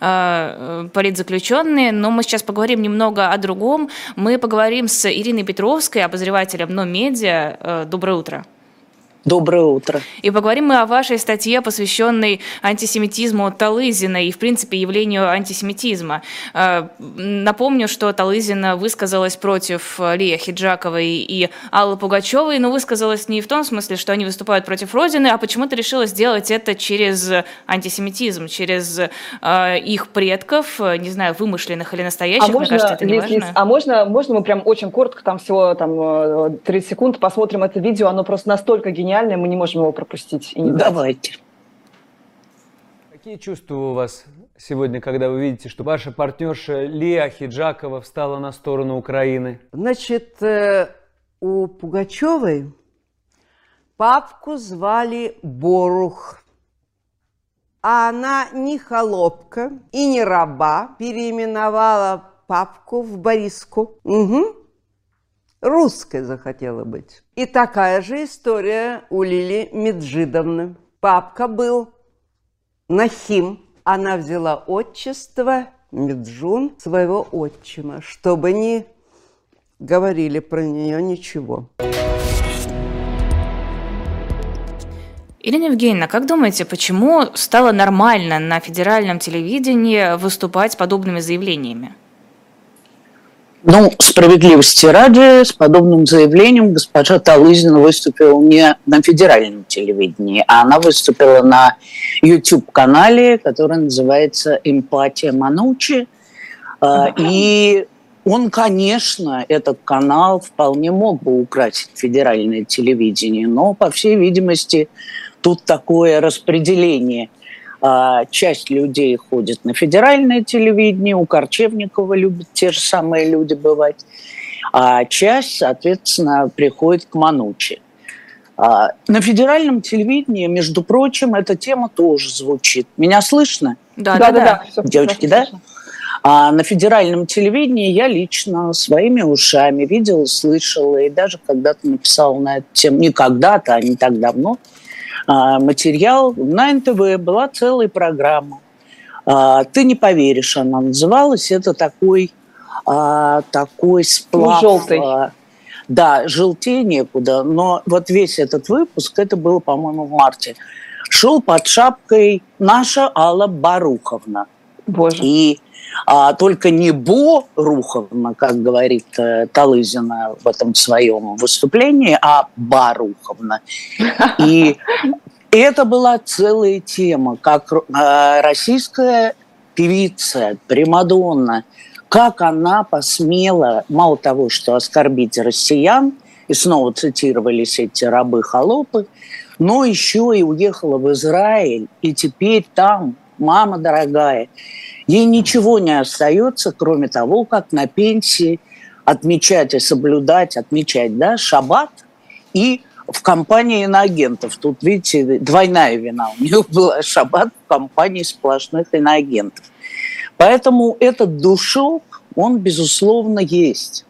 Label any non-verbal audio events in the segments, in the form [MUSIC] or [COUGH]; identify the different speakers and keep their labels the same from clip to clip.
Speaker 1: э, политзаключенные. Но мы сейчас поговорим немного о другом. Мы поговорим с Ириной Петровской, обозревателем «Но медиа». Доброе утро.
Speaker 2: Доброе утро.
Speaker 1: И поговорим мы о вашей статье, посвященной антисемитизму Талызина и, в принципе, явлению антисемитизма. Э, напомню, что Талызина высказалась против Лии Хиджаковой и Аллы Пугачевой, но высказалась не в том смысле, что они выступают против Родины, а почему-то решила сделать это через антисемитизм, через э, их предков, не знаю, вымышленных или настоящих, а
Speaker 3: мне можно,
Speaker 1: кажется, это не
Speaker 3: важно. а можно, можно мы прям очень коротко, там всего там 30 э, секунд, посмотрим это видео, оно просто настолько гениально, гениальное, мы не можем его пропустить. И не
Speaker 2: Давайте.
Speaker 4: Какие чувства у вас сегодня, когда вы видите, что ваша партнерша Лия Хиджакова встала на сторону Украины?
Speaker 5: Значит, э, у Пугачевой папку звали Борух. А она не холопка и не раба, переименовала папку в Бориску. Угу русской захотела быть. И такая же история у Лили Меджидовны. Папка был Нахим. Она взяла отчество Меджун своего отчима, чтобы не говорили про нее ничего.
Speaker 1: Ирина Евгеньевна, как думаете, почему стало нормально на федеральном телевидении выступать подобными заявлениями?
Speaker 2: Ну, справедливости ради, с подобным заявлением госпожа Талызина выступила не на федеральном телевидении, а она выступила на YouTube-канале, который называется «Эмпатия Манучи». А, и он, конечно, этот канал вполне мог бы украсить федеральное телевидение, но, по всей видимости, тут такое распределение – часть людей ходит на федеральное телевидение, у Корчевникова любят те же самые люди бывать, а часть, соответственно, приходит к Манучи. А, на федеральном телевидении, между прочим, эта тема тоже звучит. Меня слышно?
Speaker 1: Да, да, да. да.
Speaker 2: Девочки, да? А на федеральном телевидении я лично своими ушами видела, слышала и даже когда-то написала на эту тему. Не когда-то, а не так давно – а, материал. На НТВ была целая программа. А, Ты не поверишь, она называлась. Это такой, а, такой сплав.
Speaker 3: Ну, желтый.
Speaker 2: Да, желтее некуда. Но вот весь этот выпуск, это было, по-моему, в марте, шел под шапкой наша Алла Баруховна.
Speaker 3: Боже.
Speaker 2: И а, только не Бо Руховна, как говорит э, Талызина в этом своем выступлении, а Баруховна. [LAUGHS] И это была целая тема, как э, российская певица, Примадонна, как она посмела, мало того, что оскорбить россиян, и снова цитировались эти рабы-холопы, но еще и уехала в Израиль, и теперь там, мама дорогая, Ей ничего не остается, кроме того, как на пенсии отмечать и соблюдать, отмечать, да, шаббат и в компании иноагентов. Тут, видите, двойная вина. У нее [LAUGHS] была шаббат в компании сплошных иноагентов. Поэтому этот душок, он, безусловно, есть.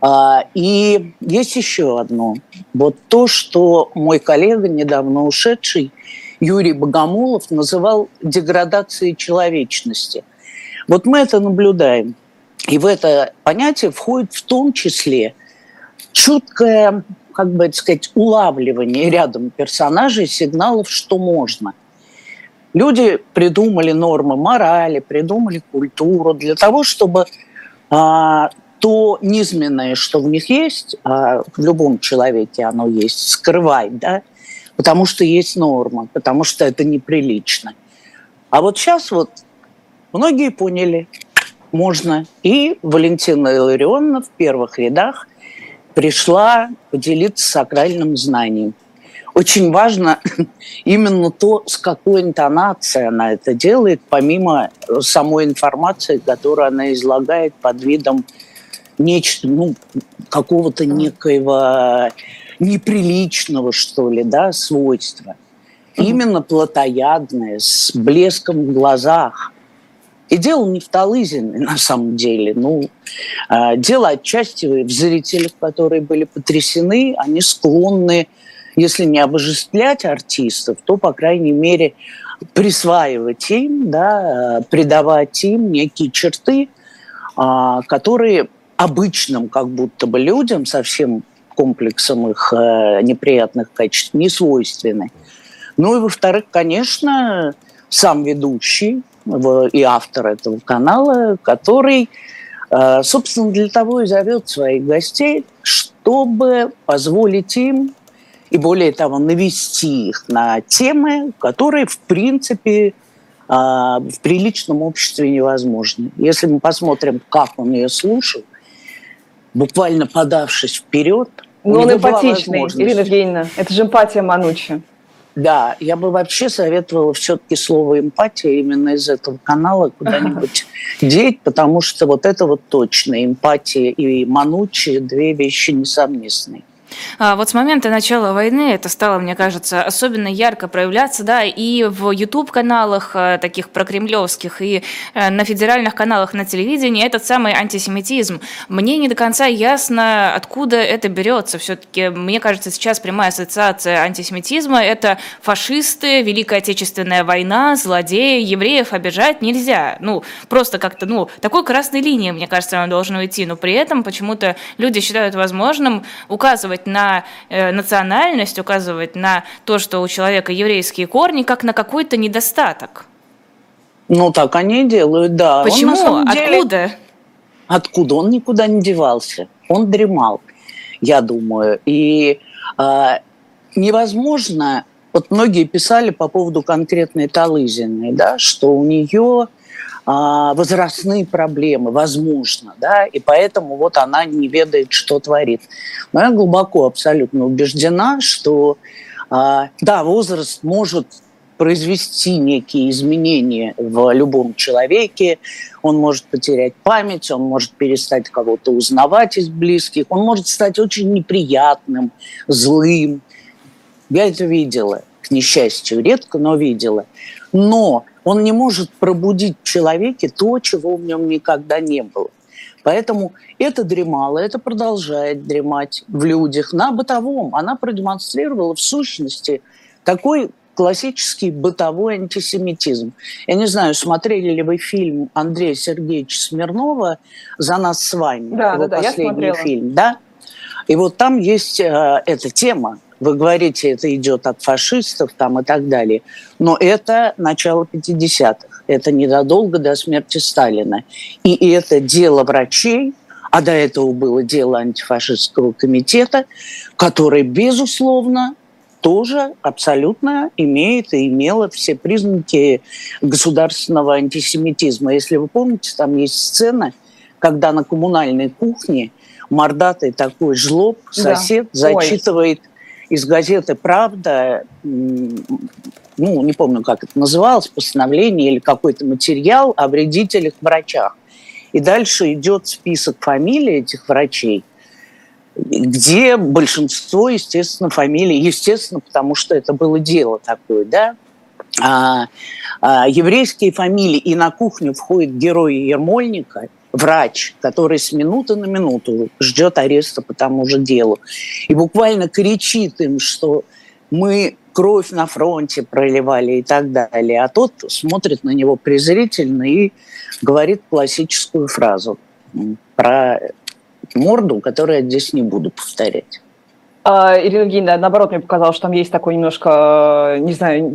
Speaker 2: А, и есть еще одно. Вот то, что мой коллега, недавно ушедший, Юрий Богомолов называл деградацией человечности. Вот мы это наблюдаем. И в это понятие входит в том числе чуткое, как бы сказать, улавливание рядом персонажей сигналов, что можно. Люди придумали нормы морали, придумали культуру для того, чтобы а, то низменное, что в них есть, а в любом человеке оно есть, скрывать, да, потому что есть норма, потому что это неприлично. А вот сейчас вот многие поняли, можно. И Валентина Илларионовна в первых рядах пришла поделиться сакральным знанием. Очень важно [LAUGHS] именно то, с какой интонацией она это делает, помимо самой информации, которую она излагает под видом нечто, ну, какого-то некоего неприличного, что ли, да, свойства. Именно плотоядное, с блеском в глазах. И дело не в Талызине, [LAUGHS] на самом деле. Ну, э, дело отчасти в зрителях, которые были потрясены. Они склонны, если не обожествлять артистов, то, по крайней мере, присваивать им, да, придавать им некие черты, а, которые обычным как будто бы людям со всем комплексом их э, неприятных качеств не свойственны. Ну и, во-вторых, конечно, сам ведущий и автор этого канала, который, э, собственно, для того и зовет своих гостей, чтобы позволить им и более того, навести их на темы, которые, в принципе, а, в приличном обществе невозможны. Если мы посмотрим, как он ее слушал, буквально подавшись вперед,
Speaker 3: но он эмпатичный, Ирина Евгеньевна. Это же эмпатия Манучи.
Speaker 2: Да, я бы вообще советовала все-таки слово эмпатия именно из этого канала [LAUGHS] куда-нибудь деть, потому что вот это вот точно эмпатия и Манучи – две вещи несовместные.
Speaker 1: А, вот с момента начала войны это стало, мне кажется, особенно ярко проявляться, да, и в YouTube-каналах э, таких прокремлевских, и э, на федеральных каналах на телевидении этот самый антисемитизм. Мне не до конца ясно, откуда это берется. Все-таки, мне кажется, сейчас прямая ассоциация антисемитизма – это фашисты, Великая Отечественная война, злодеи, евреев обижать нельзя. Ну, просто как-то, ну, такой красной линии, мне кажется, она должна уйти, но при этом почему-то люди считают возможным указывать указывать на э, национальность, указывать на то, что у человека еврейские корни, как на какой-то недостаток.
Speaker 2: Ну, так они делают, да.
Speaker 1: Почему? Он, деле, Откуда?
Speaker 2: Откуда? Он никуда не девался. Он дремал, я думаю. И э, невозможно... Вот многие писали по поводу конкретной Талызиной, да, что у нее возрастные проблемы, возможно, да, и поэтому вот она не ведает, что творит. Но я глубоко абсолютно убеждена, что, а, да, возраст может произвести некие изменения в любом человеке. Он может потерять память, он может перестать кого-то узнавать из близких, он может стать очень неприятным, злым. Я это видела, к несчастью, редко, но видела. Но он не может пробудить в человеке то, чего в нем никогда не было. Поэтому это дремало, это продолжает дремать в людях. На бытовом она продемонстрировала в сущности такой классический бытовой антисемитизм. Я не знаю, смотрели ли вы фильм Андрея Сергеевича Смирнова «За нас с вами».
Speaker 3: Да, да, да, последний я
Speaker 2: фильм, да? И вот там есть э, эта тема вы говорите, это идет от фашистов там и так далее. Но это начало 50-х. Это незадолго до смерти Сталина. И это дело врачей, а до этого было дело антифашистского комитета, который, безусловно, тоже абсолютно имеет и имело все признаки государственного антисемитизма. Если вы помните, там есть сцена, когда на коммунальной кухне мордатый такой жлоб, сосед, да. зачитывает Ой из газеты «Правда», ну, не помню, как это называлось, постановление или какой-то материал о вредителях-врачах. И дальше идет список фамилий этих врачей, где большинство, естественно, фамилий, естественно, потому что это было дело такое, да, а, а, еврейские фамилии, и на кухню входит герой Ермольника, врач, который с минуты на минуту ждет ареста по тому же делу, и буквально кричит им, что мы кровь на фронте проливали и так далее. А тот смотрит на него презрительно и говорит классическую фразу про морду, которую я здесь не буду повторять.
Speaker 3: А, Ирина Евгеньевна, наоборот, мне показалось, что там есть такое немножко, не знаю,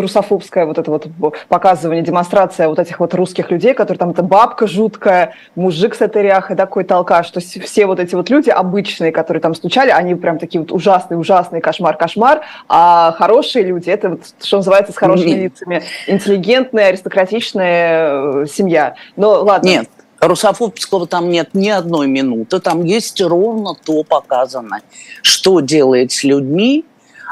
Speaker 3: русофобское вот это вот показывание, демонстрация вот этих вот русских людей, которые там, это бабка жуткая, мужик с этой ряхой, такой толкаш, что все вот эти вот люди обычные, которые там стучали, они прям такие вот ужасные, ужасные, кошмар-кошмар, а хорошие люди, это вот, что называется, с хорошими лицами, интеллигентная, аристократичная э, семья. Но ладно.
Speaker 2: Нет, русофобского там нет ни одной минуты. Там есть ровно то показано, что делает с людьми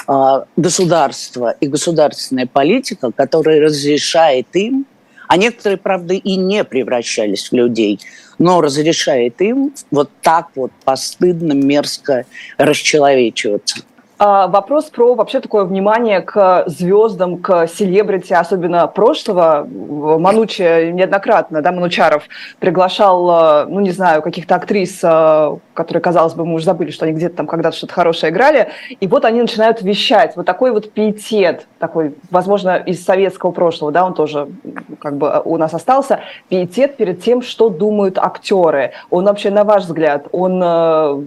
Speaker 2: э, государство и государственная политика, которая разрешает им, а некоторые, правда, и не превращались в людей, но разрешает им вот так вот постыдно, мерзко расчеловечиваться.
Speaker 3: А, вопрос про вообще такое внимание к звездам, к селебрити, особенно прошлого. Манучи неоднократно, да, Манучаров приглашал, э, ну, не знаю, каких-то актрис, э, которые, казалось бы, мы уже забыли, что они где-то там когда-то что-то хорошее играли, и вот они начинают вещать. Вот такой вот пиетет, такой, возможно, из советского прошлого, да, он тоже как бы у нас остался, пиетет перед тем, что думают актеры. Он вообще, на ваш взгляд, он э,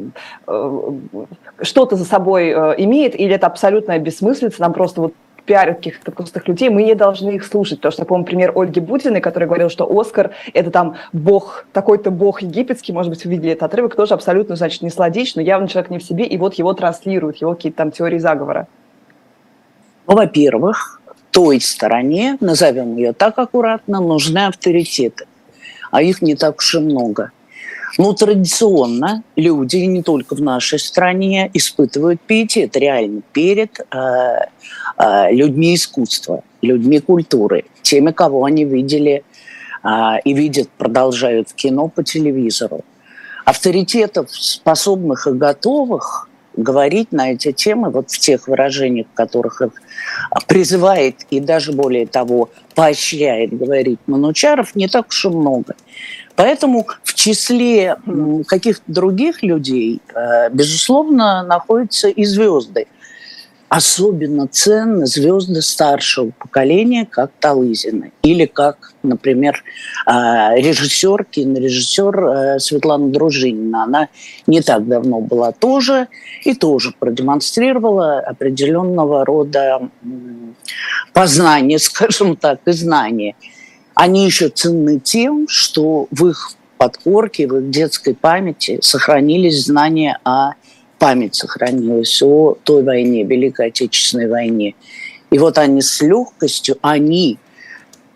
Speaker 3: что-то за собой имеет, или это абсолютная бессмыслица, нам просто вот пиарят каких-то простых людей, мы не должны их слушать. Потому что помню пример Ольги Будиной, которая говорила, что Оскар – это там бог, такой-то бог египетский, может быть, вы видели этот отрывок, тоже абсолютно, значит, не сладич, но явно человек не в себе, и вот его транслируют, его какие-то там теории заговора.
Speaker 2: Ну, во-первых, той стороне, назовем ее так аккуратно, нужны авторитеты. А их не так уж и много – ну, традиционно люди, не только в нашей стране, испытывают пиетет реально перед э, э, людьми искусства, людьми культуры, теми, кого они видели э, и видят, продолжают в кино по телевизору. Авторитетов, способных и готовых говорить на эти темы вот в тех выражениях, в которых их призывает и даже более того поощряет говорить Манучаров, не так уж и много. Поэтому в числе каких-то других людей, э, безусловно, находятся и звезды. Особенно ценны звезды старшего поколения, как Талызина. Или как, например, э, режиссер, кинорежиссер э, Светлана Дружинина. Она не так давно была тоже и тоже продемонстрировала определенного рода познание, [LAUGHS] скажем так, и знание – они еще ценны тем, что в их подкорке, в их детской памяти сохранились знания о память сохранилась о той войне, Великой Отечественной войне. И вот они с легкостью, они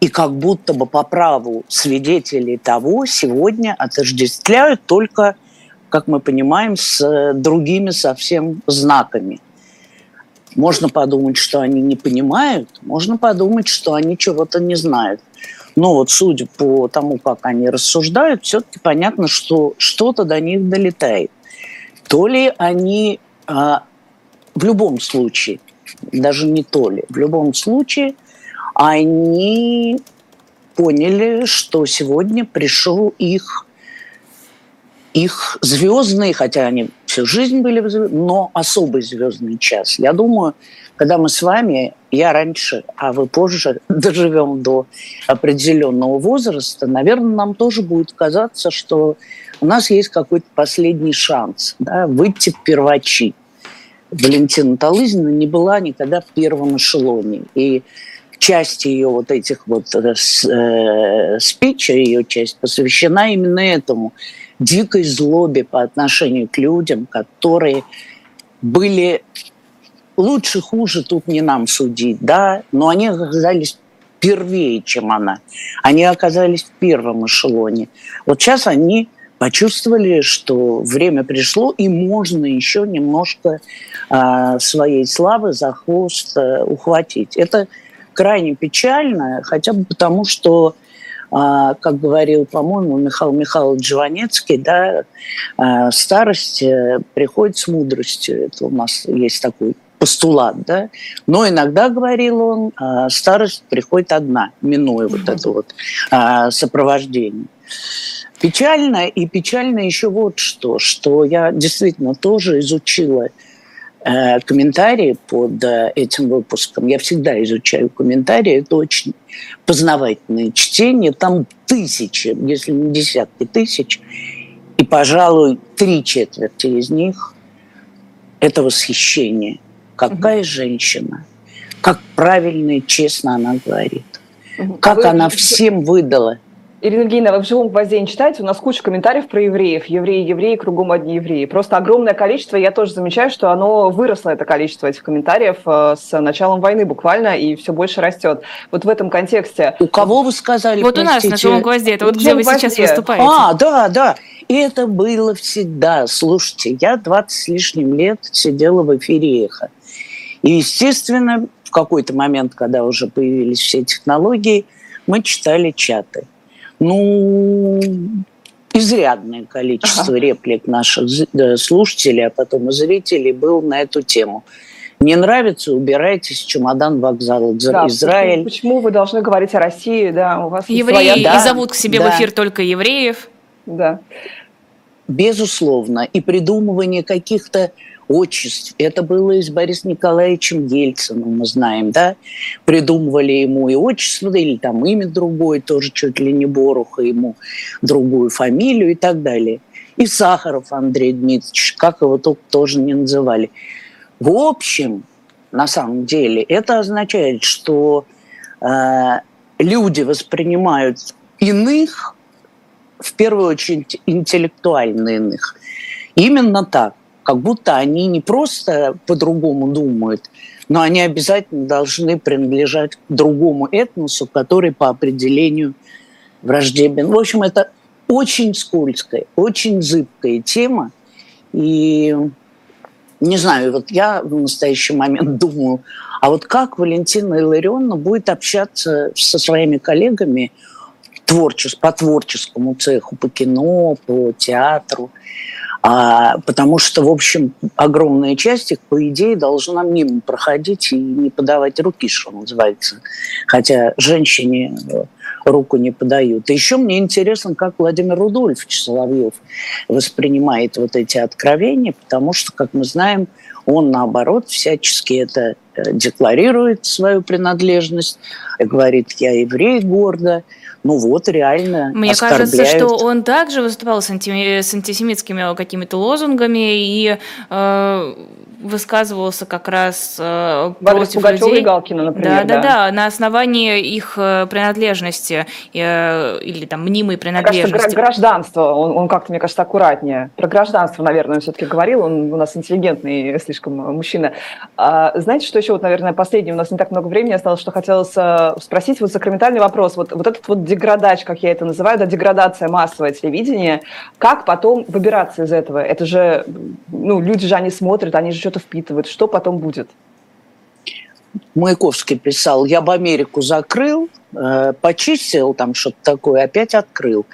Speaker 2: и как будто бы по праву свидетелей того сегодня отождествляют только, как мы понимаем, с другими совсем знаками. Можно подумать, что они не понимают, можно подумать, что они чего-то не знают. Но вот судя по тому, как они рассуждают, все-таки понятно, что что-то до них долетает. То ли они а, в любом случае, даже не то ли, в любом случае они поняли, что сегодня пришел их их звездный, хотя они всю жизнь были, но особый звездный час. Я думаю, когда мы с вами, я раньше, а вы позже [LAUGHS] доживем до определенного возраста, наверное, нам тоже будет казаться, что у нас есть какой-то последний шанс да, выйти в первачи. Валентина Талызина не была никогда в первом эшелоне. И часть ее вот этих вот э, э спича, ее часть посвящена именно этому дикой злобе по отношению к людям, которые были лучше, хуже тут не нам судить, да, но они оказались первее, чем она. Они оказались в первом эшелоне. Вот сейчас они почувствовали, что время пришло, и можно еще немножко э, своей славы за хвост э, ухватить. Это крайне печально, хотя бы потому, что, как говорил, по-моему, Михаил Михайлович Жванецкий, да, э, старость э, приходит с мудростью. Это у нас есть такой постулат, да. Но иногда, говорил он, а, старость приходит одна, минуя вот это вот а, сопровождение. Печально, и печально еще вот что, что я действительно тоже изучила э, комментарии под э, этим выпуском. Я всегда изучаю комментарии, это очень познавательное чтение. Там тысячи, если не десятки тысяч, и, пожалуй, три четверти из них – это восхищение – Какая угу. женщина? Как правильно и честно она говорит. Угу. Как а она вы... всем выдала.
Speaker 3: Ирина Евгеньевна, вы в живом гвозде не читаете? У нас куча комментариев про евреев. Евреи, евреи, кругом одни евреи. Просто огромное количество. Я тоже замечаю, что оно выросло, это количество этих комментариев э, с началом войны буквально, и все больше растет. Вот в этом контексте...
Speaker 2: У кого вы сказали?
Speaker 1: Вот простите? у нас на живом гвозде. Это вот где вы гвозде. сейчас выступаете.
Speaker 2: А, да, да. И это было всегда. Слушайте, я 20 с лишним лет сидела в эфире «Эхо». И, естественно, в какой-то момент, когда уже появились все технологии, мы читали чаты. Ну, изрядное количество ага. реплик наших слушателей, а потом и зрителей был на эту тему. Не нравится, убирайтесь, чемодан, вокзал, да, Израиль.
Speaker 3: Почему, почему вы должны говорить о России, да, у вас
Speaker 1: Евреи своя... да, и зовут к себе да. в эфир только евреев.
Speaker 3: Да.
Speaker 2: Безусловно. И придумывание каких-то отчеств. Это было и с Борисом Николаевичем Ельциным, мы знаем, да? Придумывали ему и отчество, или там имя другое, тоже чуть ли не Боруха, ему другую фамилию и так далее. И Сахаров Андрей Дмитриевич, как его только тоже не называли. В общем, на самом деле, это означает, что э, люди воспринимают иных, в первую очередь интеллектуально иных, именно так как будто они не просто по-другому думают, но они обязательно должны принадлежать другому этносу, который по определению враждебен. В общем, это очень скользкая, очень зыбкая тема. И не знаю, вот я в настоящий момент [LAUGHS] думаю, а вот как Валентина Илларионовна будет общаться со своими коллегами творчес, по творческому цеху, по кино, по театру, а, потому что, в общем, огромная часть их, по идее, должна мимо проходить и не подавать руки, что называется. Хотя женщине э, руку не подают. Еще мне интересно, как Владимир Рудольфович Соловьев воспринимает вот эти откровения, потому что, как мы знаем, он, наоборот, всячески это декларирует, свою принадлежность, и говорит, я еврей гордо, ну вот, реально
Speaker 1: Мне кажется, что он также выступал с, анти... с антисемитскими какими-то лозунгами и э, высказывался как раз э, против Пугачева людей.
Speaker 3: и Галкина, например.
Speaker 1: Да, да, да, да, на основании их э, принадлежности э, или там мнимой принадлежности.
Speaker 3: Кажется, гражданство, он, он как-то, мне кажется, аккуратнее. Про гражданство, наверное, он все-таки говорил, он у нас интеллигентный слишком мужчина. А, знаете, что еще, вот, наверное, последнее, у нас не так много времени осталось, что хотелось э, спросить, вот сакраментальный вопрос, вот, вот этот вот деградач, как я это называю, да, деградация массовое телевидения, как потом выбираться из этого? Это же, ну, люди же, они смотрят, они же что-то впитывают. Что потом будет?
Speaker 2: Маяковский писал, я бы Америку закрыл, э, почистил там что-то такое, опять открыл.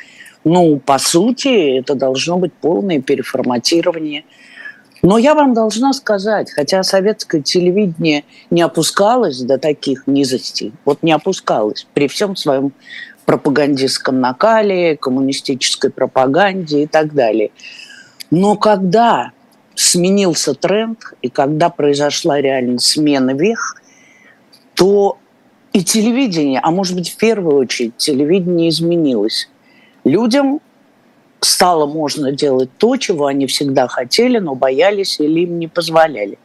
Speaker 2: Ну, по сути, это должно быть полное переформатирование. Но я вам должна сказать, хотя советское телевидение не опускалось до таких низостей, вот не опускалось при всем своем пропагандистском накале, коммунистической пропаганде и так далее. Но когда сменился тренд, и когда произошла реально смена вех, то и телевидение, а может быть в первую очередь телевидение изменилось. Людям стало можно делать то, чего они всегда хотели, но боялись или им не позволяли.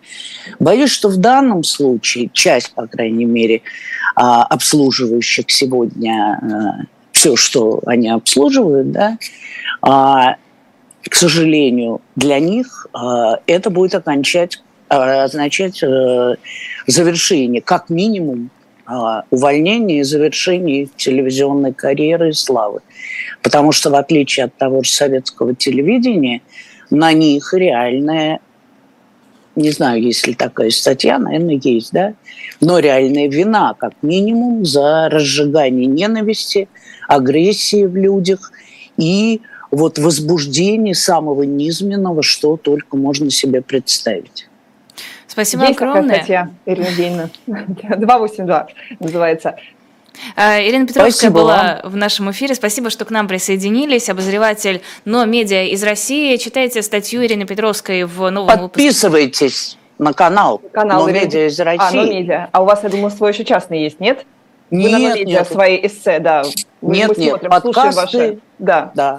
Speaker 2: Боюсь, что в данном случае часть, по крайней мере, а, обслуживающих сегодня а, все, что они обслуживают, да, а, к сожалению, для них это будет окончать, означать э, завершение, как минимум, увольнение и завершение телевизионной карьеры и славы. Потому что, в отличие от того же советского телевидения, на них реальная, не знаю, есть ли такая статья, наверное, есть, да, но реальная вина, как минимум, за разжигание ненависти, агрессии в людях и вот возбуждение самого низменного, что только можно себе представить.
Speaker 1: Спасибо Есть огромное.
Speaker 3: Такая статья, Ирина Евгеньевна. 282 называется.
Speaker 1: А, Ирина Петровская Спасибо была вам. в нашем эфире. Спасибо, что к нам присоединились. Обозреватель «Но медиа» из России. Читайте статью Ирины Петровской в новом
Speaker 2: Подписывайтесь выпуске. на канал,
Speaker 3: канал
Speaker 2: «Но медиа» из России. А,
Speaker 3: «Но медиа». А у вас, я думаю, свой еще частный есть, нет?
Speaker 2: Нет, Вы на
Speaker 3: медиа
Speaker 2: нет.
Speaker 3: свои эссе, да.
Speaker 2: Мы, нет, мы смотрим, нет,
Speaker 3: слушаем ваши.
Speaker 2: Да. да.